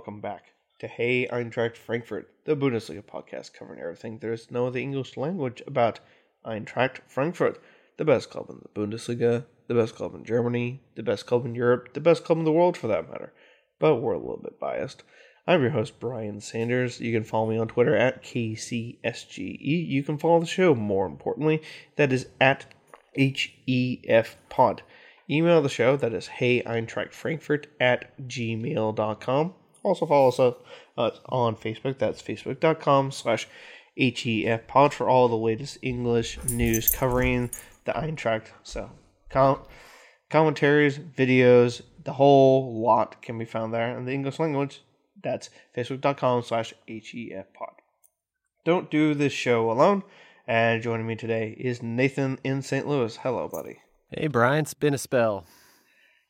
welcome back to Hey Eintracht Frankfurt, the Bundesliga podcast covering everything there is no other English language about Eintracht Frankfurt, the best club in the Bundesliga, the best club in Germany, the best club in Europe, the best club in the world for that matter. But we're a little bit biased. I'm your host, Brian Sanders. You can follow me on Twitter at KCSGE. You can follow the show, more importantly, that is at HEFPod. Email the show, that is Hey Eintracht Frankfurt at gmail.com. Also follow us uh, on Facebook, that's facebook.com slash HEFPod for all the latest English news covering the Eintracht. So, com- commentaries, videos, the whole lot can be found there in the English language. That's facebook.com slash HEFPod. Don't do this show alone. And joining me today is Nathan in St. Louis. Hello, buddy. Hey, Brian. It's been a spell.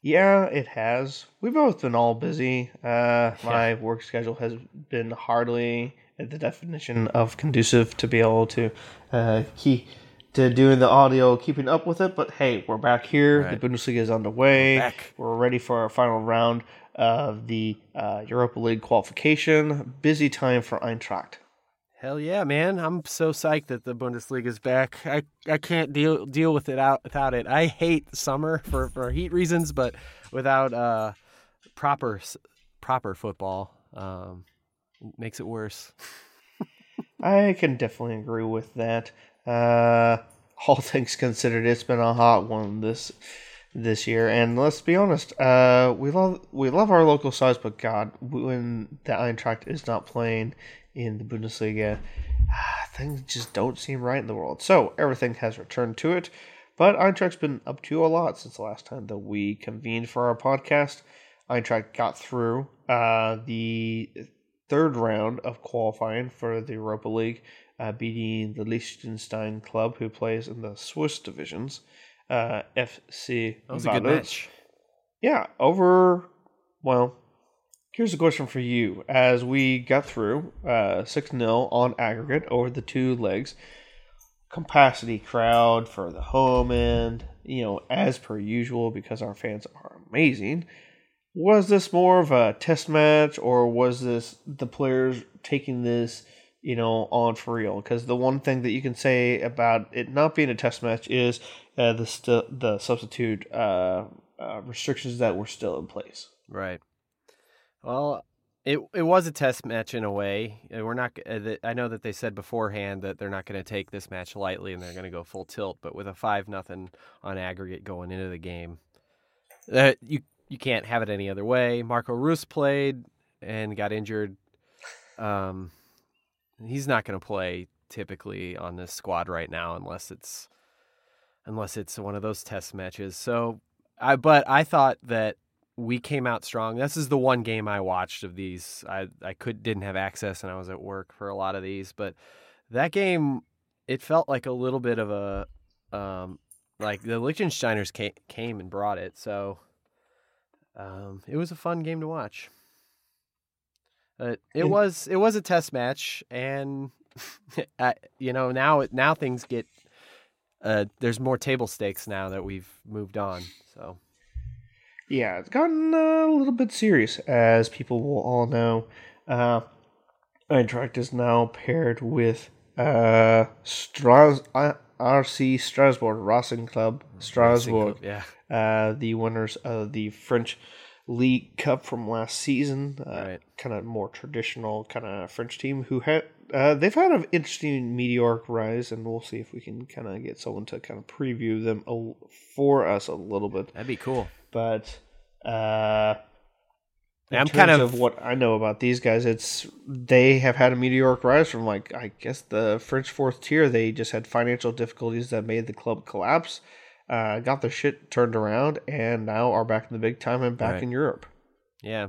Yeah, it has. We've both been all busy. Uh, my work schedule has been hardly the definition of conducive to be able to uh, keep to doing the audio, keeping up with it. But hey, we're back here. Right. The Bundesliga is underway. We're. We're ready for our final round of the uh, Europa League qualification. Busy time for Eintracht. Hell yeah, man! I'm so psyched that the Bundesliga is back. I, I can't deal deal with it out without it. I hate summer for, for heat reasons, but without uh proper proper football, um, makes it worse. I can definitely agree with that. Uh, all things considered, it's been a hot one this this year, and let's be honest, uh, we love we love our local sides, but God, when the Eintracht is not playing in the Bundesliga, ah, things just don't seem right in the world. So everything has returned to it, but Eintracht's been up to a lot since the last time that we convened for our podcast. Eintracht got through uh, the third round of qualifying for the Europa League, uh, beating the Liechtenstein club who plays in the Swiss divisions, uh, FC. That was a good match. Yeah, over. Well, here's a question for you. As we got through uh, 6 0 on aggregate over the two legs, capacity crowd for the home end, you know, as per usual, because our fans are amazing. Was this more of a test match, or was this the players taking this, you know, on for real? Because the one thing that you can say about it not being a test match is uh, the st- the substitute uh, uh, restrictions that were still in place. Right. Well, it it was a test match in a way. Uh, We're not. uh, I know that they said beforehand that they're not going to take this match lightly and they're going to go full tilt. But with a five nothing on aggregate going into the game, uh, you you can't have it any other way. Marco Russ played and got injured. Um, he's not going to play typically on this squad right now unless it's unless it's one of those test matches. So, I but I thought that we came out strong. This is the one game I watched of these. I I could didn't have access and I was at work for a lot of these, but that game it felt like a little bit of a um like the Liechtensteiners came, came and brought it. So um it was a fun game to watch. But it And- was it was a test match and I, you know now now things get uh, there's more table stakes now that we've moved on. So Yeah, it's gotten a little bit serious, as people will all know. Uh, Eintracht is now paired with uh, Stras- uh, RC Strasbourg, Racing Club Strasbourg, yeah, uh, the winners of the French League Cup from last season. Uh, Right. Kind of more traditional kind of French team who had uh, they've had an interesting meteoric rise, and we'll see if we can kind of get someone to kind of preview them a, for us a little bit that'd be cool. But uh in I'm terms kind of, of- what I know about these guys, it's they have had a meteoric rise from like I guess the French fourth tier. They just had financial difficulties that made the club collapse. Uh, got their shit turned around, and now are back in the big time and back Right. in Europe. Yeah,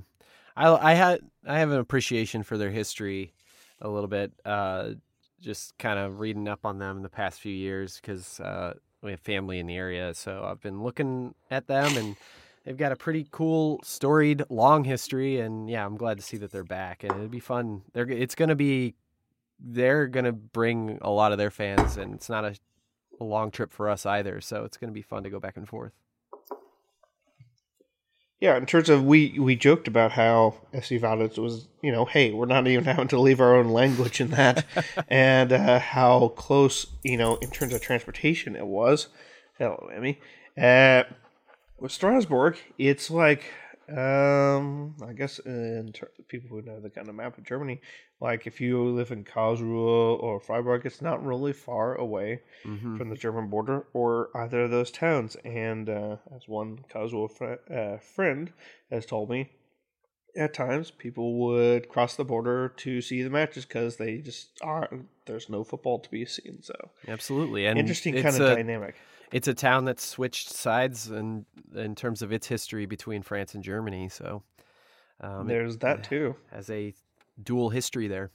I I had I have an appreciation for their history a little bit. Uh, just kind of reading up on them in the past few years because uh, we have family in the area, so I've been looking at them and. They've got a pretty cool, storied, long history, and yeah, I'm glad to see that they're back. And it'd be fun. They're it's gonna be, they're gonna bring a lot of their fans, and it's not a, a long trip for us either. So it's gonna be fun to go back and forth. Yeah, in terms of we we joked about how FC was, you know, hey, we're not even having to leave our own language in that, and uh, how close, you know, in terms of transportation it was. Hello, Emmy. Uh, with Strasbourg, it's like, um, I guess in ter- people who know the kind of map of Germany, like if you live in Karlsruhe or Freiburg, it's not really far away Mm-hmm. from the German border or either of those towns. And uh, as one casual fr- uh, friend has told me, at times people would cross the border to see the matches because they just aren't. there's no football to be seen. So Absolutely, and interesting kind of a, dynamic. It's a town that's switched sides in in terms of its history between France and Germany. So um, it There's that too. has a dual history there.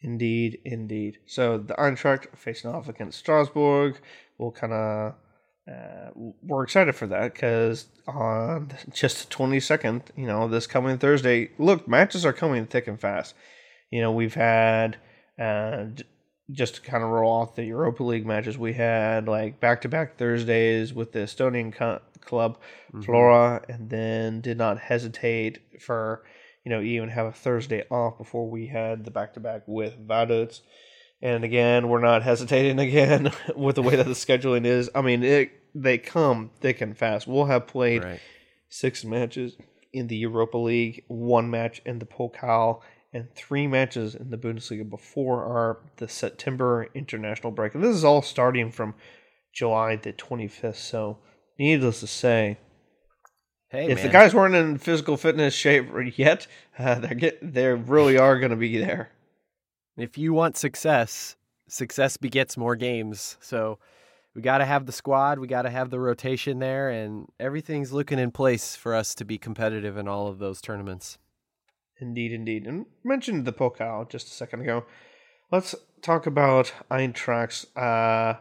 Indeed, indeed. So the Eintracht facing off against Strasbourg. We'll kind of uh, we're excited for that because on just the twenty second, you know, this coming Thursday. Look, matches are coming thick and fast. You know, we've had uh, just to kind of roll off the Europa League matches. We had like back to back Thursdays with the Estonian co- club mm-hmm. Flora, and then did not hesitate for you know even have a Thursday off before we had the back to back with Vaduz. And again, we're not hesitating again with the way that the scheduling is. I mean, it they come thick and fast. We'll have played Right. six matches in the Europa League, one match in the Pokal, and three matches in the Bundesliga before our the September international break. And this is all starting from July the 25th. So, needless to say, Hey, if man. the guys weren't in physical fitness shape yet, uh, they get they really are going to be there. if you want success, success begets more games. So we got to have the squad, we got to have the rotation there, and everything's looking in place for us to be competitive in all of those tournaments. Indeed, indeed. And mentioned the Pokal just a second ago. Let's talk about Eintracht's. Uh,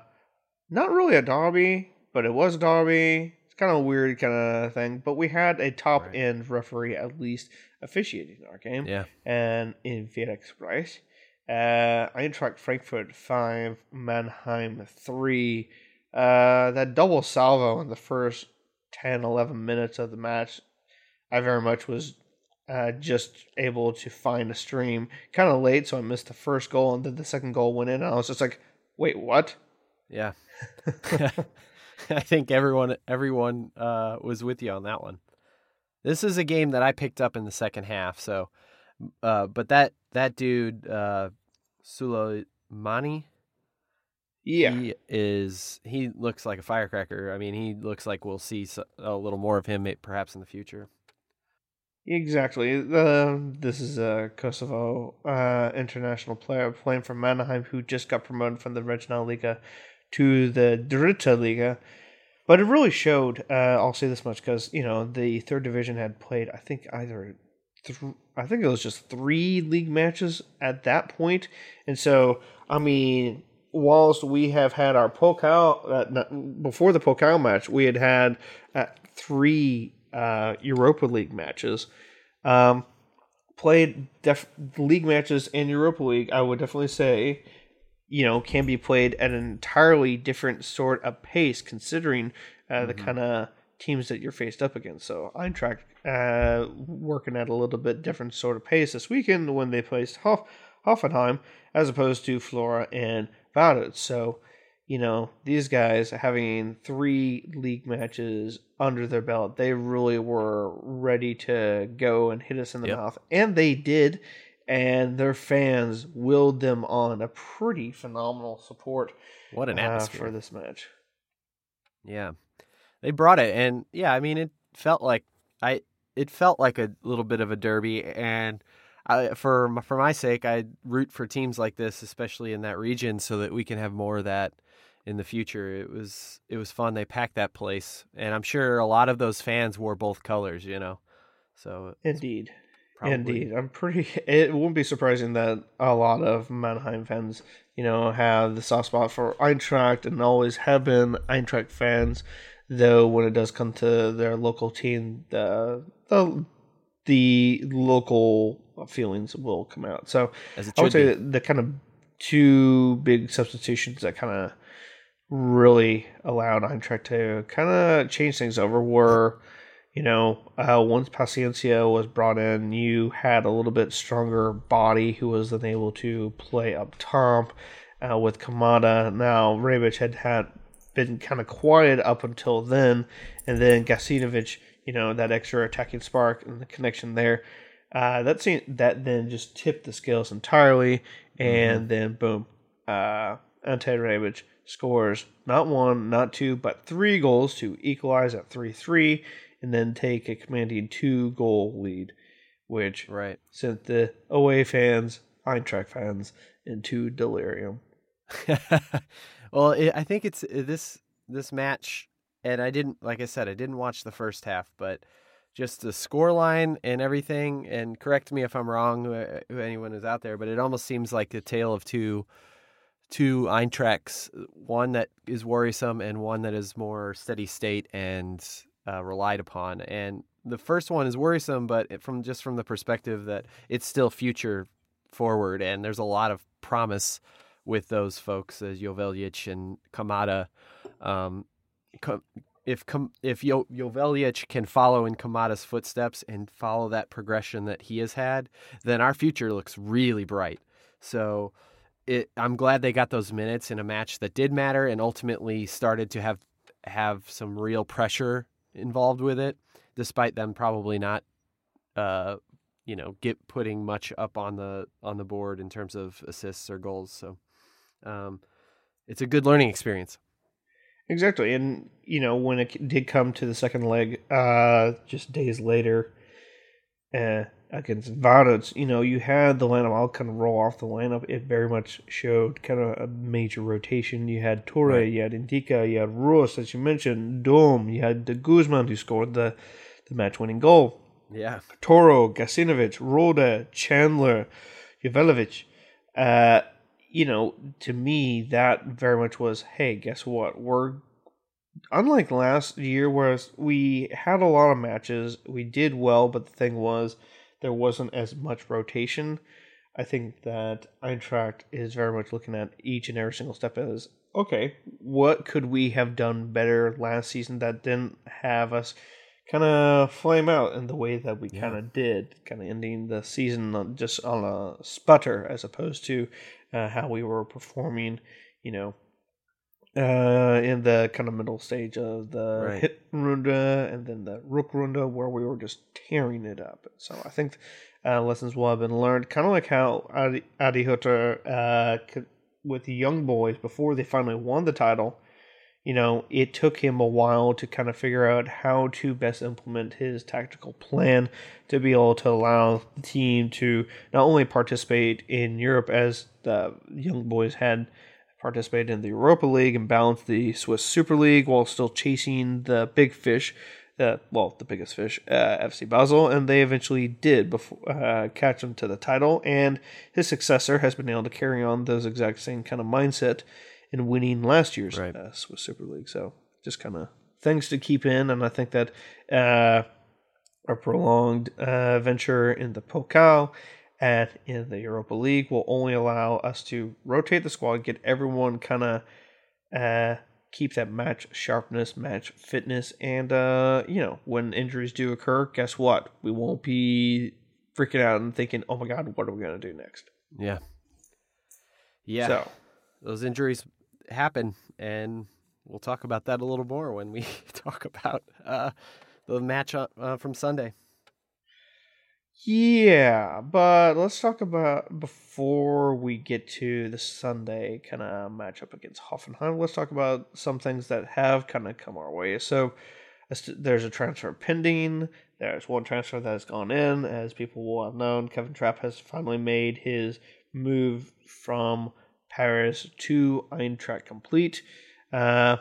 not really a derby, but it was a derby. It's kind of a weird kind of thing. But we had a top Right. end referee at least officiating our game. Yeah. And in Felix Price. Uh, Eintracht Frankfurt 5, Mannheim 3. Uh, that double salvo in the first 10, 11 minutes of the match, I very much was uh, just able to find a stream kind of late, so I missed the first goal, and then the second goal went in, and I was just like, wait, what? Yeah. I think everyone everyone uh, was with you on that one. This is a game that I picked up in the second half. So, uh, but that that dude uh, Sulejmani, Yeah. he is he looks like a firecracker. I mean, he looks like we'll see a little more of him, perhaps in the future. Exactly. Uh, this is a Kosovo uh, international player playing for Mannheim who just got promoted from the Regionalliga to the Dritte Liga. But it really showed. Uh, I'll say this much because you know the third division had played. I think either. Th- I think it was just three league matches at that point. point, and so I mean, whilst we have had our Pokal uh, before the Pokal match, we had had uh, three uh, Europa League matches. Um, played def- league matches in Europa League. I would definitely say, you know, can be played at an entirely different sort of pace, considering uh, the kind of teams that you're faced up against. So Eintracht uh, working at a little bit different sort of pace this weekend when they placed Hoff- Hoffenheim as opposed to Flora and Vaduz. So you know, these guys having three league matches under their belt, they really were ready to go and hit us in the Yep. mouth. And they did. And their fans willed them on a pretty phenomenal support What an uh, atmosphere for this match. Yeah, they brought it, and yeah, I mean, it felt like I it felt like a little bit of a derby, and I, for for my sake, I root for teams like this, especially in that region, so that we can have more of that in the future. It was it was fun. They packed that place, and I'm sure a lot of those fans wore both colors. You know, so Indeed. probably Indeed. I'm pretty. It wouldn't be surprising that a lot of Mannheim fans, you know, have the soft spot for Eintracht and always have been Eintracht fans. Though when it does come to their local team, the the the local feelings will come out. So as I would say be. the kind of two big substitutions that kind of really allowed Eintracht to kind of change things over were, you know, uh, once Paciencia was brought in, you had a little bit stronger body who was then able to play up top uh, with Kamada. Now, Rebic had, had been kind of quiet up until then, and then Gacinovic, you know, that extra attacking spark and the connection there. Uh, that seemed, that then just tipped the scales entirely, and mm-hmm. then boom, uh, Ante Rebic scores not one, not two, but three goals to equalize at 3 3 and then take a commanding two goal lead, which right. sent the away fans, Eintracht fans, into delirium. well, it, I think it's uh, this this match, and I didn't, like I said, I didn't watch the first half, but just the score line and everything. And correct me if I'm wrong, uh, who anyone is out there, but it almost seems like a tale of two two Eintrachts, one that is worrisome and one that is more steady state and uh, relied upon. And the first one is worrisome, but from just from the perspective that it's still future forward, and there's a lot of promise with those folks as Joveljic and Kamada. Um, if if jo- can follow in Kamada's footsteps and follow that progression that he has had, then our future looks really bright. So. It, I'm glad they got those minutes in a match that did matter and ultimately started to have have some real pressure involved with it, despite them probably not, uh, you know, get putting much up on the on the board in terms of assists or goals. So, um, it's a good learning experience. Exactly, and you know when it did come to the second leg, uh, just days later, uh, against Vaduz, you know, you had the lineup all kind of roll off the lineup. It very much showed kind of a major rotation. You had Touré, right. you had Ndicka, you had Russ, as you mentioned, Dom, you had the Guzmán who scored the, the match winning goal. Yeah. Torró, Gacinovic, Rode, Chandler, Joveljic. Uh, you know, to me, that very much was, hey, guess what? We're unlike last year, whereas we had a lot of matches, we did well, but the thing was, there wasn't as much rotation. I think that Eintracht is very much looking at each and every single step as okay, what could we have done better last season that didn't have us kind of flame out in the way that we yeah. kind of did, kind of ending the season just on a sputter as opposed to uh, how we were performing, you know, uh, in the kind of middle stage of the right. Hinrunde and then the Rückrunde where we were just tearing it up. So I think uh, lessons will have been learned, kind of like how Adi, Adi Hutter, uh, could, with the young boys before they finally won the title. You know, it took him a while to kind of figure out how to best implement his tactical plan to be able to allow the team to not only participate in Europe as the young boys had participated in the Europa League and balanced the Swiss Super League while still chasing the big fish, uh, well, the biggest fish, uh, FC Basel, and they eventually did before, uh, catch him to the title. And his successor has been able to carry on those exact same kind of mindset in winning last year's right. Uh, Swiss Super League. So just kind of things to keep in, and I think that uh, a prolonged uh, venture in the Pokal and in the Europa League will only allow us to rotate the squad, get everyone kind of uh, keep that match sharpness, match fitness, and uh, you know when injuries do occur, guess what? We won't be freaking out and thinking, "Oh my God, what are we gonna do next?" Yeah, yeah. So those injuries happen, and we'll talk about that a little more when we talk about uh, the match uh, from Sunday. Yeah, but let's talk about before we get to the Sunday kind of matchup against Hoffenheim. Let's talk about some things that have kind of come our way. So there's a transfer pending. There's one transfer that has gone in, as people will have known. Kevin Trapp has finally made his move from Paris to Eintracht complete. Uh,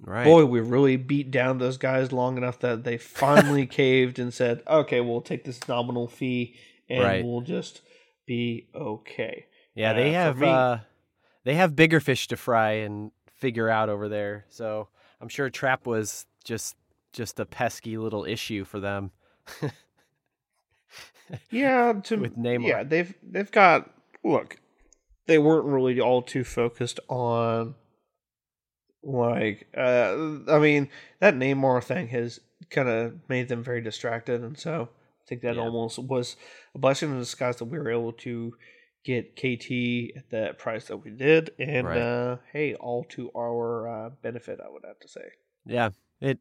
Right. Boy, we really beat down those guys long enough that they finally caved and said, "Okay, we'll take this nominal fee and right. we'll just be okay." Yeah, they uh, have me, uh, they have bigger fish to fry and figure out over there. So I'm sure Trapp was just just a pesky little issue for them. yeah, to, with Neymar. Yeah, they've they've got look. They weren't really all too focused on like, uh, I mean, that Neymar thing has kind of made them very distracted, and so I think that Yeah. almost was a blessing in disguise that we were able to get KT at that price that we did, and Right. uh, hey, all to our uh, benefit, I would have to say. Yeah, it,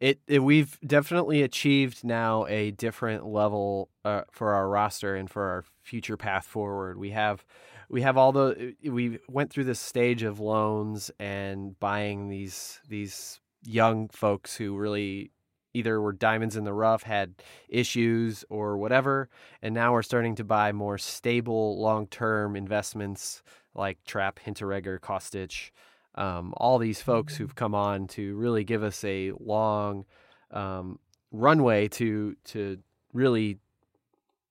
it, it we've definitely achieved now a different level uh, for our roster and for our future path forward. We have we have all the we went through this stage of loans and buying these these young folks who really either were diamonds in the rough, had issues or whatever, and now we're starting to buy more stable long-term investments like Trapp, Hinteregger, Kostic, um, all these folks who've come on to really give us a long um, runway to to really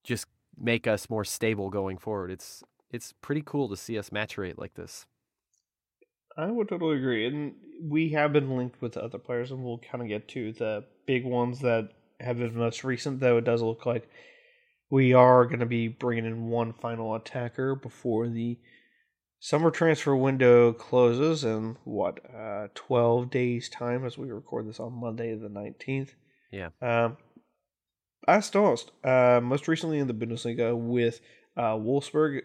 just make us more stable going forward. It's it's pretty cool to see us maturate like this. I would totally agree, and we have been linked with other players, and we'll kind of get to the big ones that have been most recent. Though it does look like we are going to be bringing in one final attacker before the summer transfer window closes in what uh, twelve days time, as we record this on Monday the nineteenth. Yeah. Um, i Astos, uh, most recently in the Bundesliga with uh, Wolfsburg,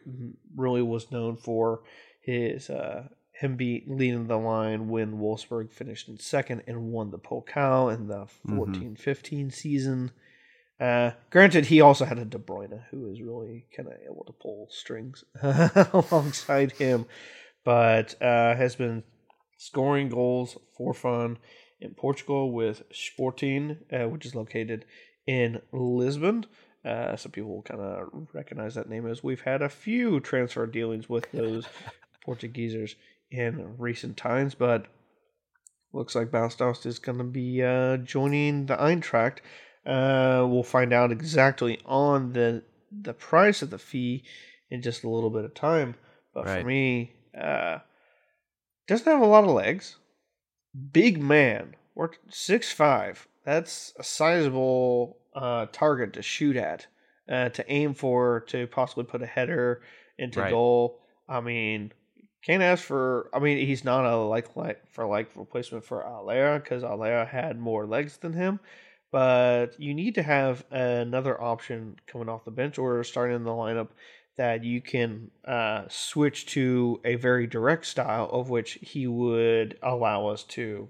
really was known for his uh, him be leading the line when Wolfsburg finished in second and won the Pokal in the 14-15 season. Uh, granted, he also had a De Bruyne who was really kind of able to pull strings alongside him, but uh, has been scoring goals for fun in Portugal with Sporting, uh, which is located in Lisbon. Uh, some people will kind of recognize that name as we've had a few transfer dealings with those Portuguesers in recent times, but looks like Bas Dost is going to be uh, joining the Eintracht. Uh, we'll find out exactly on the the price of the fee in just a little bit of time. But Right. for me, uh, doesn't have a lot of legs. Big man, we're six five. That's a sizable uh, target to shoot at, uh, to aim for, to possibly put a header into Right. goal. I mean, can't ask for. I mean, he's not a like like for like replacement for Haller because Haller had more legs than him. But you need to have another option coming off the bench or starting in the lineup that you can uh, switch to a very direct style of which he would allow us to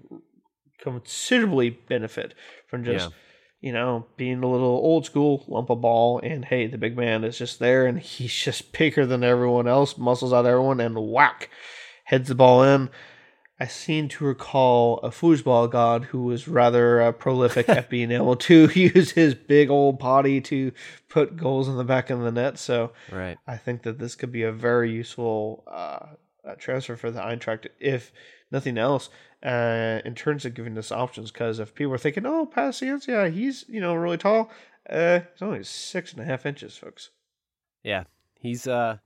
considerably benefit from just Yeah. You know being a little old school lump of ball and hey the big man is just there and he's just bigger than everyone else muscles out everyone and whack heads the ball in I seem to recall a foosball god who was rather uh, prolific at being able to use his big old body to put goals in the back of the net. So Right. I think that this could be a very useful uh, transfer for the Eintracht, if nothing else, uh, in terms of giving us options. Because if people are thinking, "Oh, Paciencia, he's you know really tall," uh, he's only six and a half inches, folks. Yeah. He's uh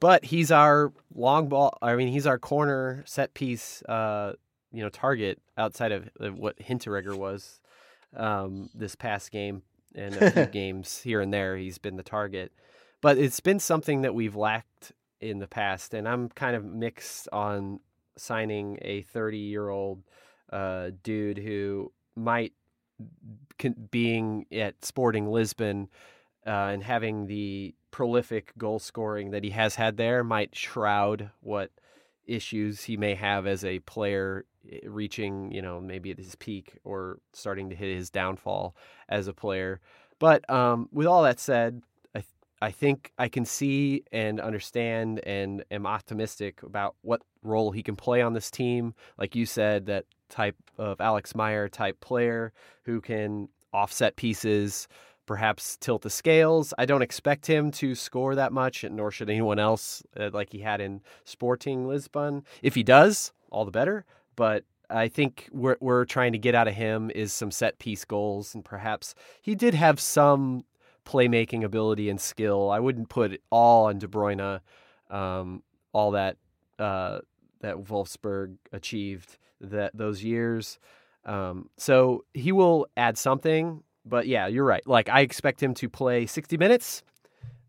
but he's our long ball I mean he's our corner set piece uh you know target outside of, what Hinteregger was um this past game and a few games here and there he's been the target. But it's been something that we've lacked in the past and I'm kind of mixed on signing a 30-year-old uh dude who might being at Sporting Lisbon uh, and having the prolific goal scoring that he has had there might shroud what issues he may have as a player eh, reaching, you know, maybe at his peak or starting to hit his downfall as a player. But um, with all that said, I, think I can see and understand and am optimistic about what role he can play on this team. Like you said, that type of Alex Meier type player who can offset pieces, perhaps tilt the scales. I don't expect him to score that much, nor should anyone else, uh, like he had in Sporting Lisbon. If he does, all the better. But I think we're we're trying to get out of him is some set piece goals, and perhaps he did have some playmaking ability and skill. I wouldn't put it all on De Bruyne, um, all that uh, that Wolfsburg achieved that those years. Um, so he will add something, but yeah, you're right. Like I expect him to play 60 minutes,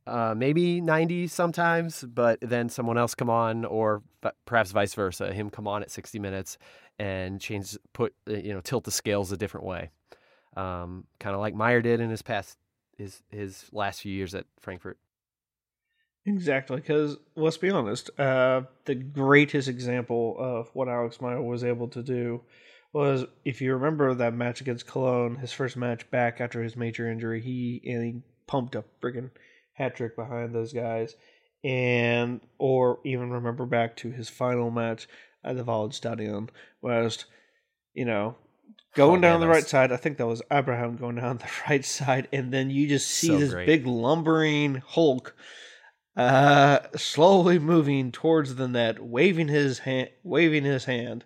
uh, maybe 90 sometimes, but then someone else come on, or perhaps vice versa, him come on at 60 minutes and change, put uh, you know, tilt the scales a different way. um, kind of like Meier did in his past his his last few years at Frankfurt. Exactly, because let's be honest, uh, the greatest example of what Alex Meier was able to do was, if you remember that match against Cologne, his first match back after his major injury, he and he pumped a friggin' hat trick behind those guys, and or even remember back to his final match at the Waldstadion, was, you know, going oh, down the right side. I think that was Abraham going down the right side, and then you just see so this great. big lumbering Hulk uh, slowly moving towards the net, waving his hand, waving his hand,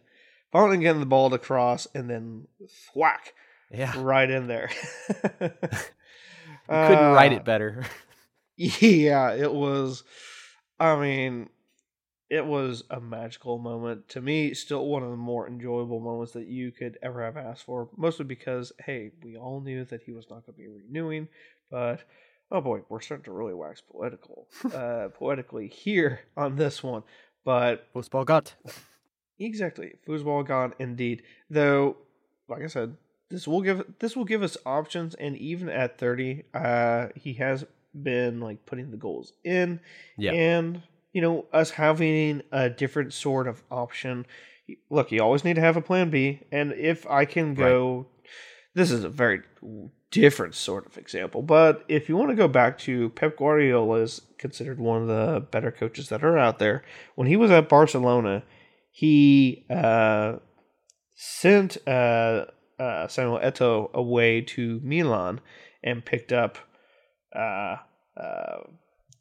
finally getting the ball to cross, and then thwack, yeah, right in there. couldn't uh, write it better. yeah, it was. I mean, it was a magical moment to me. Still one of the more enjoyable moments that you could ever have asked for. Mostly because, hey, we all knew that he was not going to be renewing, but oh boy, we're starting to really wax political, uh, poetically here on this one. But football got exactly football got indeed. Though, like I said, this will give this will give us options, and even at thirty, uh, he has been like putting the goals in, yeah. and you know us having a different sort of option. Look, you always need to have a plan B, and if I can go, right. this is a very different sort of example. But if you want to go back to Pep Guardiola is considered one of the better coaches that are out there. When he was at Barcelona, he uh, sent uh, uh, Samuel Eto'o away to Milan and picked up uh, uh,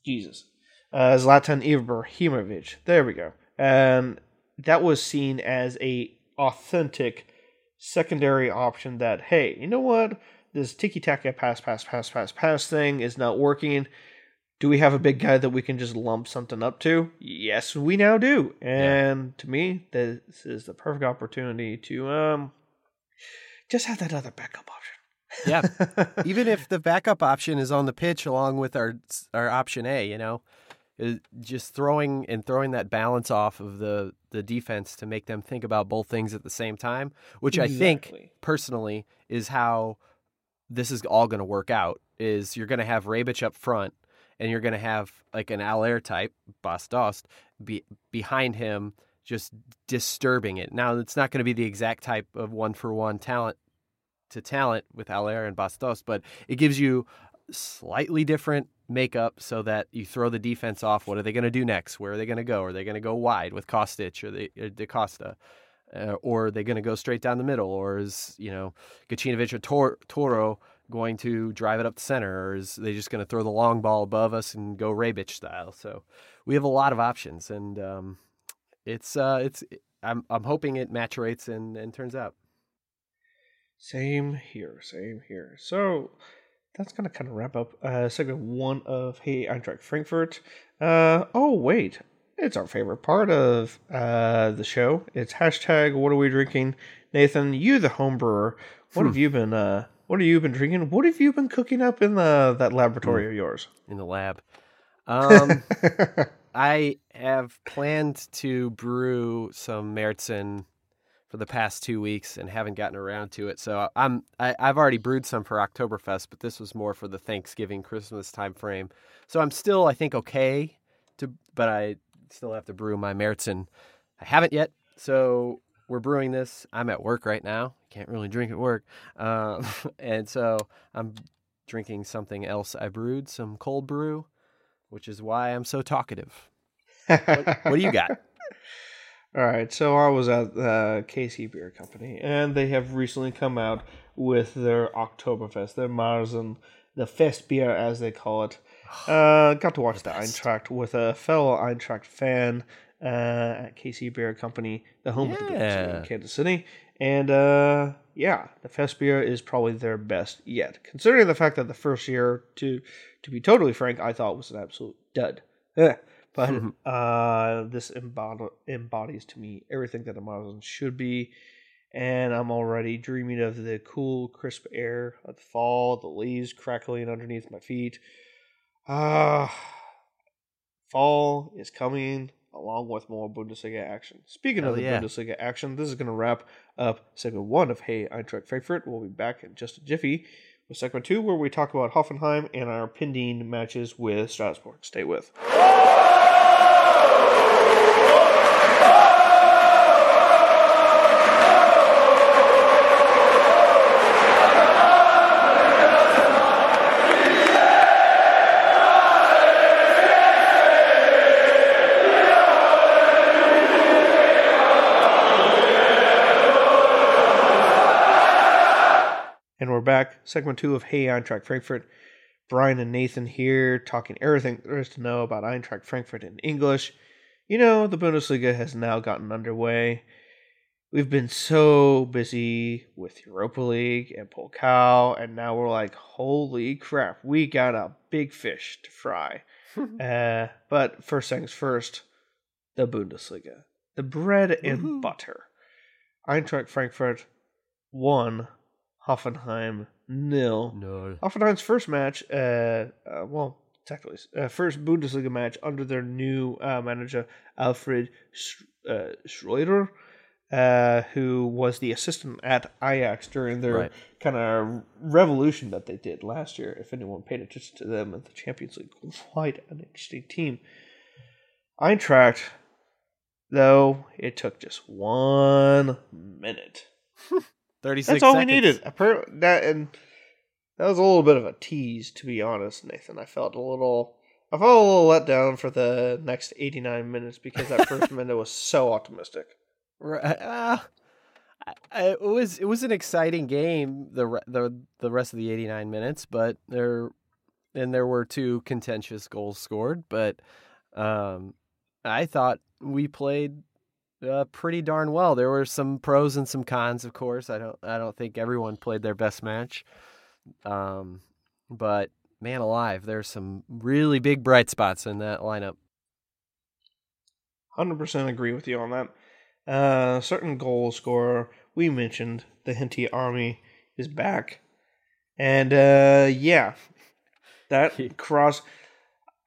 Jesus uh, Zlatan Ibrahimovic. There we go, and that was seen as a authentic secondary option. That hey, you know what? this tiki taka pass, pass, pass, pass, pass thing is not working. Do we have a big guy that we can just lump something up to? Yes, we now do. And yeah. to me, this is the perfect opportunity to um just have that other backup option. yeah. Even if the backup option is on the pitch along with our our option A, you know, just throwing and throwing that balance off of the the defense to make them think about both things at the same time, which exactly. I think personally is how this is all going to work out is you're going to have Rebic up front and you're going to have like an Haller type, Bas Dost, be, behind him just disturbing it. Now, it's not going to be the exact type of one for one talent to talent with Haller and Bas Dost, but it gives you slightly different makeup so that you throw the defense off. What are they going to do next? Where are they going to go? Are they going to go wide with Kostic or the or Da Costa? Uh, or are they going to go straight down the middle? Or is, you know, Gacinovic or Tor- Torró going to drive it up the center? Or is they just going to throw the long ball above us and go Rebic style? So we have a lot of options. And um, it's, uh, it's, I'm, I'm hoping it maturates and, and turns out. Same here, same here. So that's going to kind of wrap up uh, segment one of Hey Eintracht Frankfurt. Uh, oh, wait. It's our favorite part of uh, the show. It's hashtag What are we drinking? Nathan, you the home brewer. What hmm. have you been? Uh, what have you been drinking? What have you been cooking up in the that laboratory hmm. of yours? In the lab. Um, I have planned to brew some Märzen for the past two weeks and haven't gotten around to it. So I'm I, I've already brewed some for Oktoberfest, but this was more for the Thanksgiving Christmas time frame. So I'm still I think okay to, but I still have to brew my Märzen. I haven't yet, so we're brewing this. I'm at work right now. Can't really drink at work, um, and so I'm drinking something else I brewed, some cold brew, which is why I'm so talkative. what, what do you got? All right, so I was at the KC Beer Company, and they have recently come out with their Oktoberfest, their Märzen, the Fest beer as they call it. Uh, got to watch the, the Eintracht with a fellow Eintracht fan uh, at KC Beer Company, the home yeah. of the Bears in Kansas City. And uh, yeah, the Fest beer is probably their best yet, considering the fact that the first year, to to be totally frank, I thought was an absolute dud. But uh, this embod- embodies to me everything that a Märzen should be and I'm already dreaming of the cool, crisp air of the fall, the leaves crackling underneath my feet, Ah, fall is coming along with more Bundesliga action. Speaking Hell of the yeah. Bundesliga action, this is going to wrap up segment one of Hey Eintracht Frankfurt. We'll be back in just a jiffy with segment two, where we talk about Hoffenheim and our pending matches with Strasbourg. Stay with. Back. Segment two of Hey Eintracht Frankfurt. Brian and Nathan here talking everything there is to know about Eintracht Frankfurt in English. You know, the Bundesliga has now gotten underway. We've been so busy with Europa League and Pokal, and now we're like, holy crap, we got a big fish to fry. uh, but first things first, the Bundesliga. The bread and Woohoo. butter. Eintracht Frankfurt won Hoffenheim nil. No. Hoffenheim's first match, uh, uh well, technically, uh, first Bundesliga match under their new uh, manager Alfred Sch- uh, Schreuder, uh, who was the assistant at Ajax during their Right. kind of revolution that they did last year. If anyone paid attention to them in the Champions League, quite an interesting team. Eintracht, though, it took just one minute. 36 That's all seconds. we needed. Appar- That and that was a little bit of a tease, to be honest, Nathan. I felt a little, I felt a little let down for the next eighty nine minutes because that first minute was so optimistic. Right, uh, I- I- it was it was an exciting game the the the rest of the 89 minutes, but there and there were two contentious goals scored, but um, I thought we played uh, pretty darn well. There were some pros and some cons, of course. I don't I don't think everyone played their best match, um, but man alive, there's some really big bright spots in that lineup. Hundred percent agree with you on that. Uh, certain goal scorer we mentioned, the Hinty Army is back, and uh, yeah, that cross.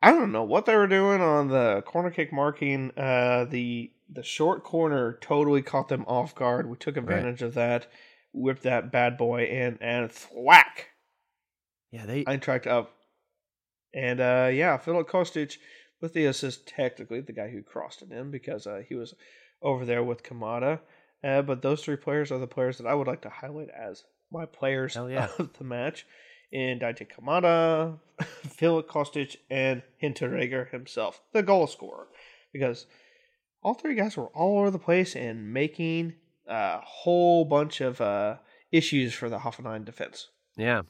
I don't know what they were doing on the corner kick marking. Uh, the the short corner totally caught them off guard. We took advantage of that, whipped that bad boy in, and thwack, Yeah, they Eintracht up. And uh, yeah, Filip Kostic with the assist, technically the guy who crossed it in because uh, he was over there with Kamada. Uh, but those three players are the players that I would like to highlight as my players yeah. of the match. In Daichi Kamada, Filip Kostic, and Hinteregger himself, the goal scorer. Because all three guys were all over the place and making a whole bunch of uh, issues for the Hoffenheim defense. Yeah,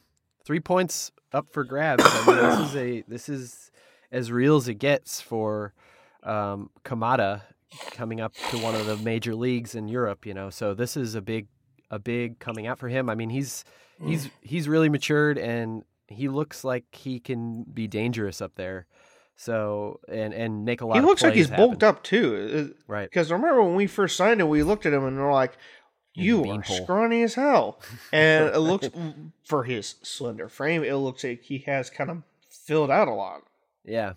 three points up for grabs. I mean, this is a this is as real as it gets for um, Kamada coming up to one of the major leagues in Europe. You know, so this is a big a big coming out for him. I mean, he's he's he's really matured and he looks like he can be dangerous up there. So and and make a lot. He looks like he's bulked up too. Right. Because remember when we first signed him, we looked at him and we're like, "You are beanpole." scrawny as hell." And it looks for his slender frame, it looks like he has kind of filled out a lot. Yeah.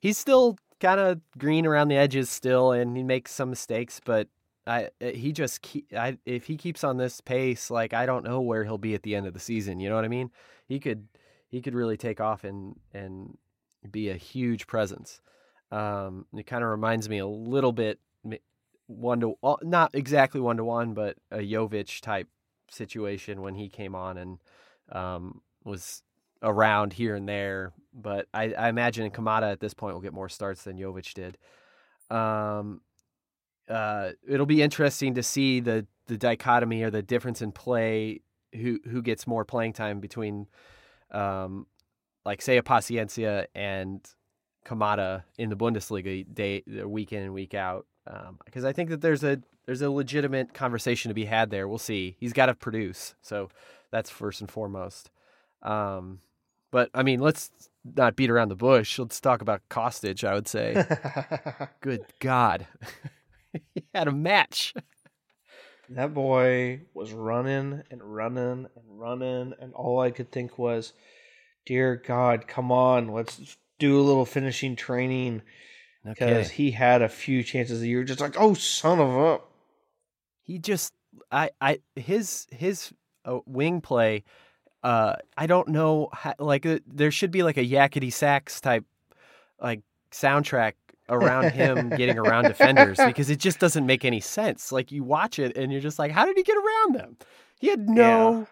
He's still kind of green around the edges still and he makes some mistakes, but I uh, he just keep, I if he keeps on this pace, like I don't know where he'll be at the end of the season, you know what I mean? He could he could really take off and and be a huge presence. Um it kind of reminds me a little bit one to not exactly one to one, but a Jovic type situation when he came on and um was around here and there, but I, I imagine Kamada at this point will get more starts than Jovic did. Um, uh, it'll be interesting to see the the dichotomy or the difference in play who who gets more playing time between, um, like say a Paciencia and Kamada in the Bundesliga day week in and week out. Because I think that there's a there's a legitimate conversation to be had there. We'll see. He's got to produce, so that's first and foremost. Um, but I mean, let's not beat around the bush. Let's talk about Kostic. I would say, good God, he had a match. that boy was running and running and running, and all I could think was, "Dear God, come on, let's do a little finishing training." because Okay. he had a few chances. That You're just like, oh, son of a. He just I I his his uh, wing play. Uh, I don't know. How, like uh, there should be like a yakety sax type like soundtrack around him getting around defenders because it just doesn't make any sense. Like you watch it and you're just like, how did he get around them? He had no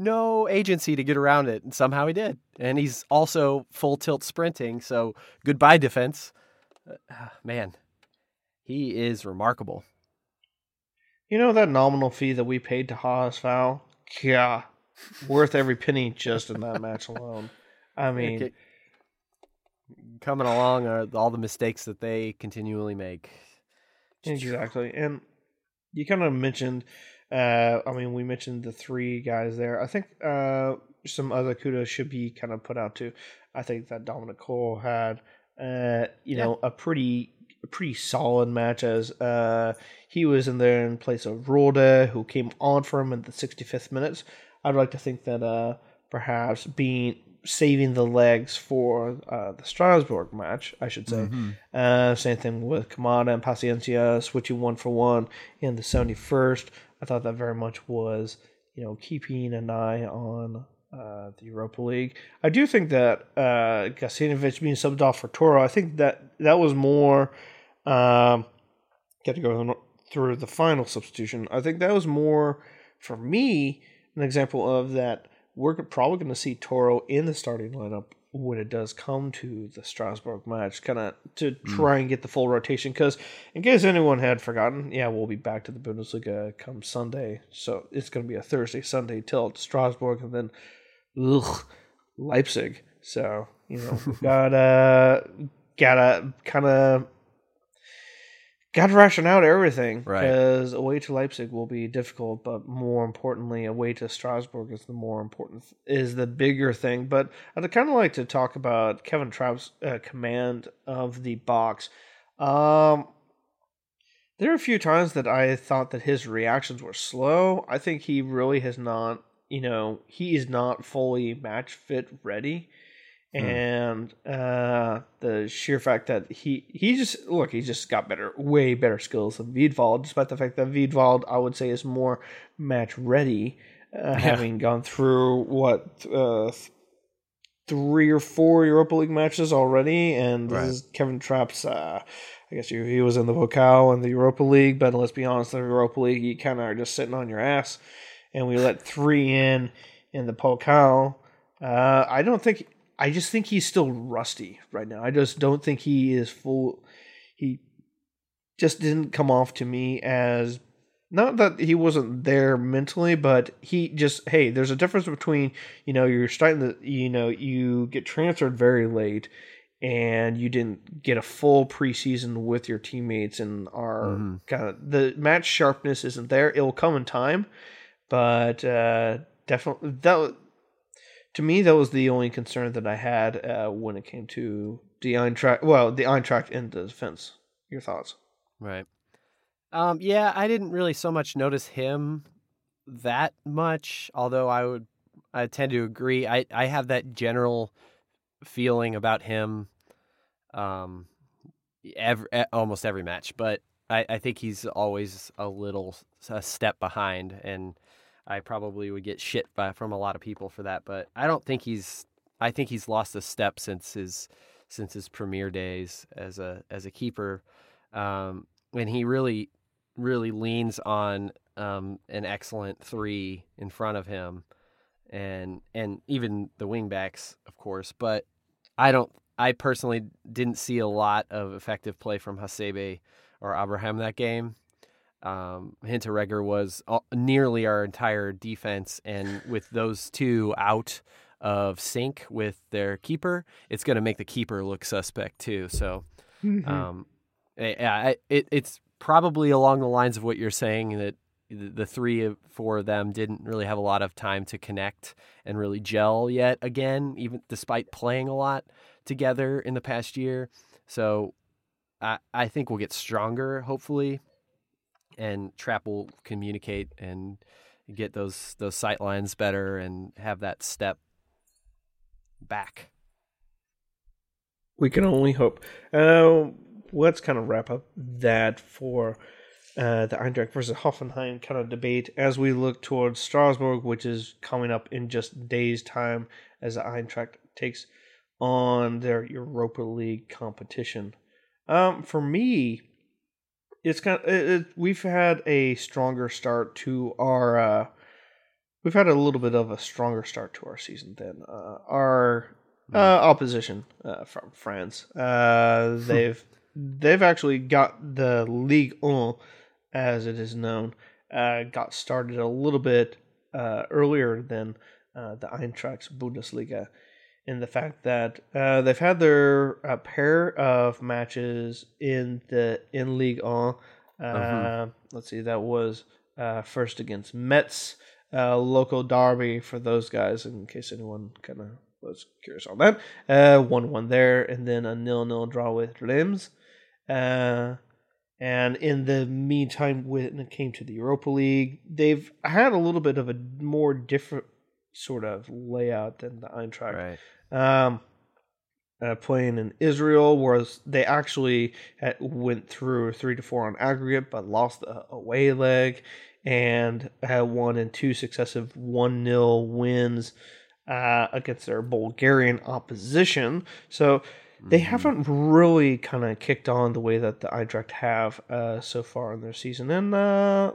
no agency to get around it, and somehow he did. And he's also full tilt sprinting. So goodbye defense, uh, man. He is remarkable. You know that nominal fee that we paid to Haas Foul? Yeah. Worth every penny just in that match alone. I mean, Okay. coming along are all the mistakes that they continually make. Exactly. And you kind of mentioned, uh, I mean, we mentioned the three guys there. I think uh, some other kudos should be kind of put out too. I think that Dominik Kohr had, uh, you Yeah. know, a pretty a pretty solid match as uh, he was in there in place of Rode, who came on for him in the 65th minutes. I'd like to think that uh, perhaps being saving the legs for uh, the Strasbourg match, I should say. Uh, same thing with Kamada and Paciencia switching one for one in the 71st. I thought that very much was, you know, keeping an eye on uh, the Europa League. I do think that uh, Gacinovic being subbed off for Torró, I think that that was more. Um, got to go through the final substitution. I think that was more, for me, an example of that we're probably going to see Torró in the starting lineup when it does come to the Strasbourg match, kind of to mm. try and get the full rotation. Because in case anyone had forgotten, yeah, we'll be back to the Bundesliga come Sunday, so it's going to be a Thursday, Sunday till Strasbourg, and then ugh, Leipzig. So you know, we've gotta gotta kind of gotta ration out everything Right. because away to Leipzig will be difficult, but more importantly, away to Strasbourg is the more important is the bigger thing. But I'd kind of like to talk about Kevin Trapp's uh, command of the box. Um, there are a few times that I thought that his reactions were slow. I think he really has not, you know, he is not fully match fit ready. Hmm. And uh, the sheer fact that he he just look he just got better way better skills than Wiedwald, despite the fact that Wiedwald I would say is more match ready, uh, having gone through what uh, three or four Europa League matches already, and Right. this is Kevin Trapp's. Uh, I guess you, he was in the Pokal and the Europa League, but let's be honest, the Europa League you kind of are just sitting on your ass, and we let three in in the Pokal. Uh, I don't think. I just think he's still rusty right now. I just don't think he is full. He just didn't come off to me as not that he wasn't there mentally, but he just hey, there's a difference between you know you're starting to you know you get transferred very late and you didn't get a full preseason with your teammates and are Mhm. kind of the match sharpness isn't there. It will come in time, but uh, definitely that to me that was the only concern that I had uh, when it came to the Eintracht. Well, the Eintracht in the defense. Your thoughts? Right. Um, yeah, I didn't really so much notice him that much, although I would I tend to agree. I, I have that general feeling about him um every, almost every match, but I, I think he's always a little a step behind and I probably would get shit by, from a lot of people for that, but I don't think he's I think he's lost a step since his since his premier days as a as a keeper. Um, and he really really leans on um, an excellent three in front of him, and and even the wingbacks, of course. But I don't. I personally didn't see a lot of effective play from Hasebe or Abraham that game. Um, Hinteregger was all, nearly our entire defense, and with those two out of sync with their keeper, it's going to make the keeper look suspect too. So, um, yeah, it, it's probably along the lines of what you're saying that the the three of four of them didn't really have a lot of time to connect and really gel yet again, even despite playing a lot together in the past year. So I I think we'll get stronger hopefully, and Trapp will communicate and get those those sight lines better and have that step back. We can only hope. Uh, let's kind of wrap up that for uh, the Eintracht versus Hoffenheim kind of debate as we look towards Strasbourg, which is coming up in just days' time as the Eintracht takes on their Europa League competition. Um, for me, it's kind of it, it, we've had a stronger start to our. Uh, we've had a little bit of a stronger start to our season than uh, our uh, opposition uh, from France. Uh, they've they've actually got the Ligue 1, as it is known, uh, got started a little bit uh, earlier than uh, the Eintracht's Bundesliga, in the fact that they've had their pair of matches in the in Ligue 1. Uh-huh. Let's see, that was first against Metz, local derby for those guys, in case anyone kind of was curious on that. Uh, one one there, and then a nil nil draw with. Uh, and in the meantime, when it came to the Europa League, they've had a little bit of a more different sort of layout than the Eintracht. Right. Um, uh, playing in Israel, whereas they actually had, went through three to four on aggregate, but lost the away leg and had won in two successive one 0 wins uh, against their Bulgarian opposition. So they mm-hmm. haven't really kind of kicked on the way that the Eintracht have uh, so far in their season. And uh,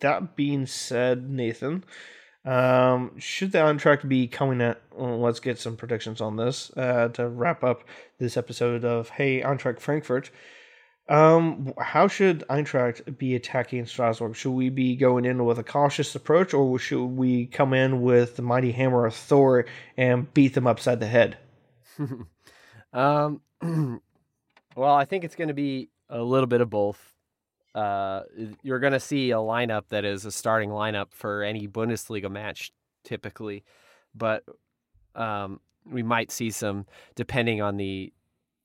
that being said, Nathan, um, should the Eintracht be coming at? Well, let's get some predictions on this uh, to wrap up this episode of Hey Eintracht Frankfurt. Um, how should Eintracht be attacking Strasbourg? Should we be going in with a cautious approach, or should we come in with the mighty hammer of Thor and beat them upside the head? um, well, I think it's going to be a little bit of both. Uh, you're going to see a lineup that is a starting lineup for any Bundesliga match, typically, but um, we might see some depending on the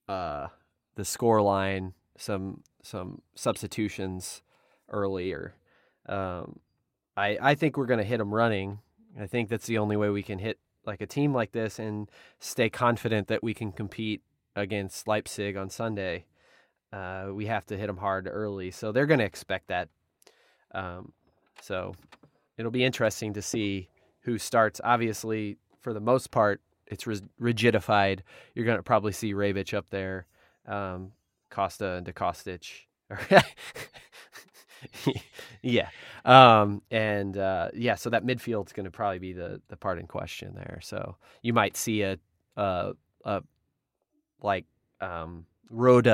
uh, the score line some some substitutions earlier. Um, I I think we're going to hit them running. I think that's the only way we can hit like a team like this and stay confident that we can compete against Leipzig on Sunday. Uh, we have to hit them hard early, so they're going to expect that. Um, so it'll be interesting to see who starts. Obviously, for the most part, it's rigidified. You're going to probably see Rebic up there. Um, Costa and Kostic. yeah. Um, and uh, yeah, so that midfield is going to probably be the the part in question there. So you might see a, a, a like um, Rode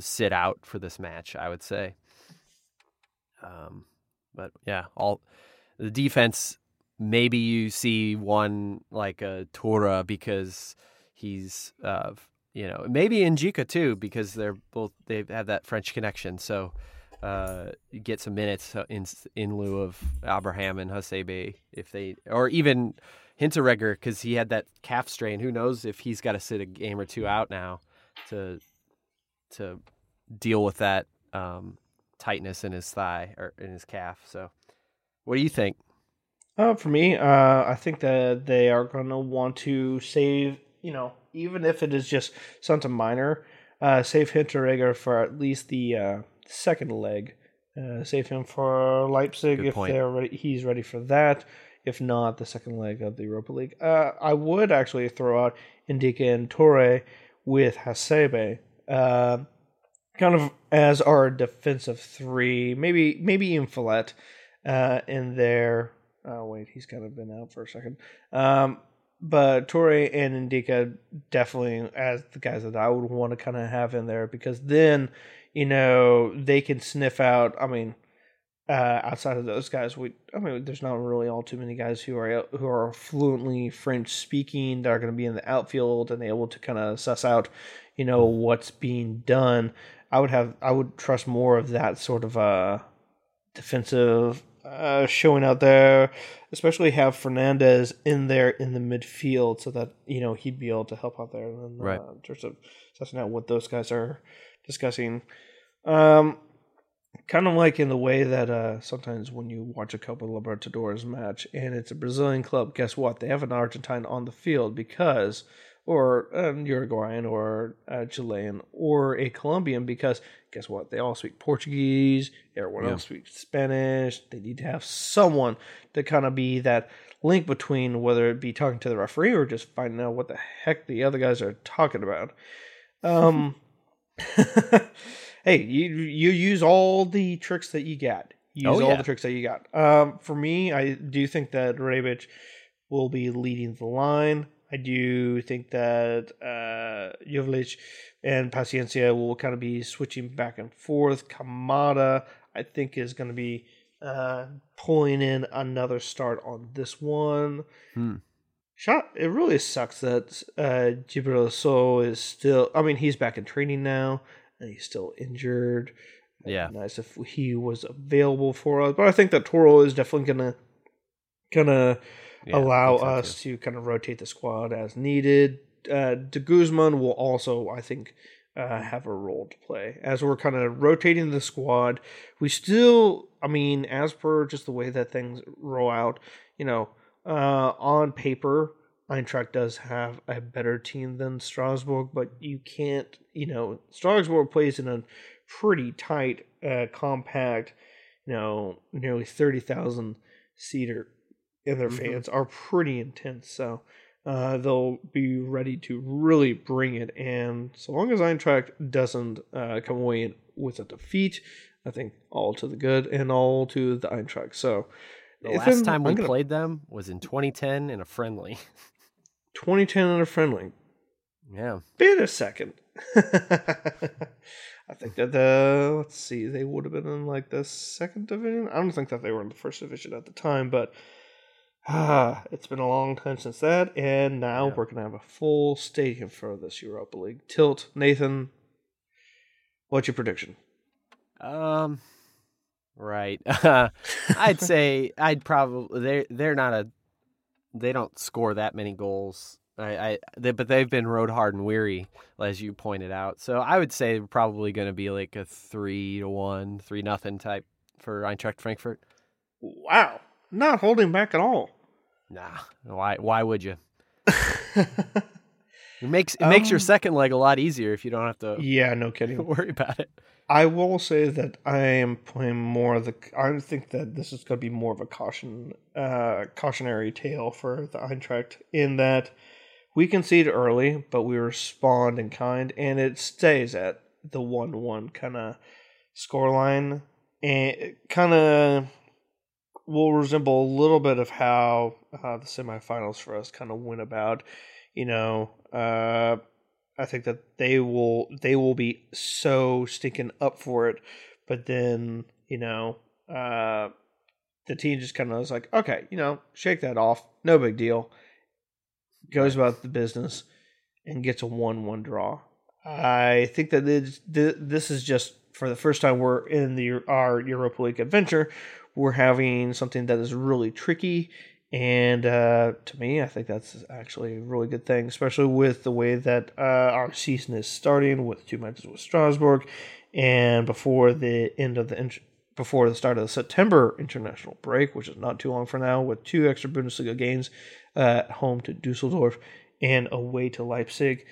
sit out for this match. I would say. Um, but yeah, all the defense. Maybe you see one like a Torró because he's uh, you know, maybe N'Dicka too, because they're both they have that French connection. So uh, get some minutes in in lieu of Abraham and Hasebe if they, or even Hinteregger because he had that calf strain. Who knows if he's got to sit a game or two out now to to deal with that um, tightness in his thigh or in his calf. So, what do you think? Uh, for me, uh, I think that they are going to want to save, you know, even if it is just something minor, uh, save Hinteregger for at least the uh, second leg. Uh, save him for Leipzig Good if point. they're ready. He's ready for that. If not, the second leg of the Europa League. Uh, I would actually throw out N'Dicka and Touré with Hasebe, uh, kind of as our defensive three. Maybe maybe even Falette uh, in there. Oh wait, he's kind of been out for a second. Um, but Touré and N'Dicka definitely as the guys that I would want to kind of have in there because then you know they can sniff out. I mean, uh, outside of those guys, we I mean, there's not really all too many guys who are who are fluently French speaking that are going to be in the outfield and able to kind of suss out, you know, what's being done. I would have I would trust more of that sort of uh defensive uh, showing out there, especially have Fernandes in there in the midfield so that you know he'd be able to help out there. And, right. Uh, in terms of sussing out what those guys are discussing, um, kind of like in the way that uh, sometimes when you watch a Copa Libertadores match and it's a Brazilian club, guess what? They have an Argentine on the field because or an Uruguayan or a Chilean or a Colombian because guess what? They all speak Portuguese. Everyone Yeah. else speaks Spanish. They need to have someone to kind of be that link between whether it be talking to the referee or just finding out what the heck the other guys are talking about. Um, hey, you you use all the tricks that you got. Use Oh, all the tricks that you got. Um, for me, I do think that Rebic will be leading the line. I do think that uh, Joveljic and Paciencia will kind of be switching back and forth. Kamada, I think, is going to be uh, pulling in another start on this one. Hmm. Shot. It really sucks that uh, Djibril is still. I mean, he's back in training now, and he's still injured. Yeah. nice if he was available for us, but I think that Torró is definitely gonna gonna Yeah, allow so, us to kind of rotate the squad as needed. Uh, De Guzmán will also, I think, uh, have a role to play as we're kind of rotating the squad. We still, I mean, as per just the way that things roll out, you know, uh, on paper, Eintracht does have a better team than Strasbourg, but you can't, you know, Strasbourg plays in a pretty tight, uh, compact, you know, nearly 30,000 seater, and their Mhm. fans are pretty intense. So uh, they'll be ready to really bring it. And so long as Eintracht doesn't uh, come away with a defeat, I think all to the good and all to the Eintracht. So The last I'm- time we gonna- played them was in 2010 in a friendly. 2010 in a friendly. Yeah. Been a second. I think that the let's see, they would have been in like the second division. I don't think that they were in the first division at the time, but ah, it's been a long time since that, and now Yeah. we're gonna have a full stadium for this Europa League tilt. Nathan, what's your prediction? Um. Right. I'd say I'd probably they're they're not a they don't score that many goals. I, I they, but they've been road hard and weary, as you pointed out. So I would say probably going to be like a three to one, three nothing type for Eintracht Frankfurt. Wow, not holding back at all. Nah, why why would you? It makes it makes your Um, second leg a lot easier if you don't have to yeah, no kidding. worry about it. I will say that I am playing more of the. I think that this is going to be more of a caution, uh, cautionary tale for the Eintracht in that we concede early, but we respond in kind, and it stays at the one-one kind of scoreline, and it kind of will resemble a little bit of how uh, the semifinals for us kind of went about. You know, uh, I think that they will they will be so stinking up for it, but then you know uh, the team just kind of was like, okay, you know, shake that off, no big deal. Goes about the business and gets a one-one draw. I think that this is just for the first time we're in the our Europa League adventure. We're having something that is really tricky and uh, to me, I think that's actually a really good thing, especially with the way that uh, our season is starting with two matches with Strasbourg, and before the end of the int- before the start of the September international break, which is not too long for now, with two extra Bundesliga games uh, at home to Dusseldorf and away to Leipzig,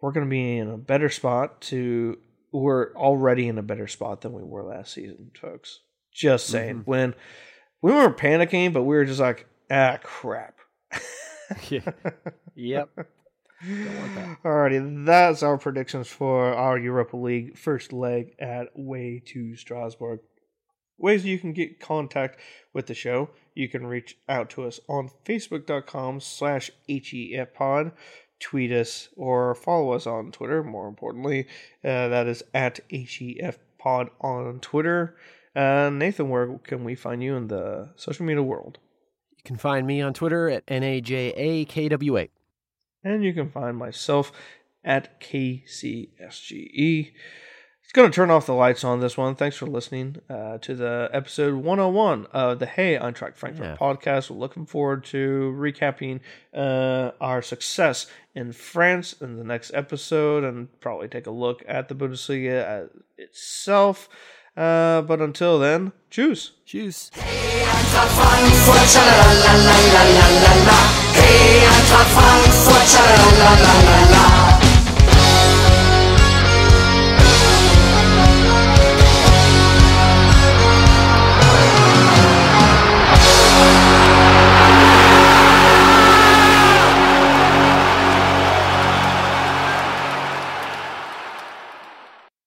we're going to be in a better spot. To we're already in a better spot than we were last season, folks. Just saying. Mhm. When we weren't panicking, but we were just like, ah, crap. Yeah. Yep. Don't want that. Alrighty, that's our predictions for our Europa League first leg at Way to Strasbourg. Ways you can get contact with the show. You can reach out to us on Facebook.com slash HEFpod. Tweet us or follow us on Twitter, more importantly. Uh, that is at HEFpod on Twitter. Uh, Nathan, where can we find you in the social media world? You can find me on Twitter at NAJAKWA. And you can find myself at KCSGE. It's going to turn off the lights on this one. Thanks for listening uh, to the episode 101 of the Hey Eintracht Frankfurt Yeah. podcast. We're looking forward to recapping uh, our success in France in the next episode and probably take a look at the Bundesliga uh, itself. Uh, but until then, cheers. Cheers. Hey,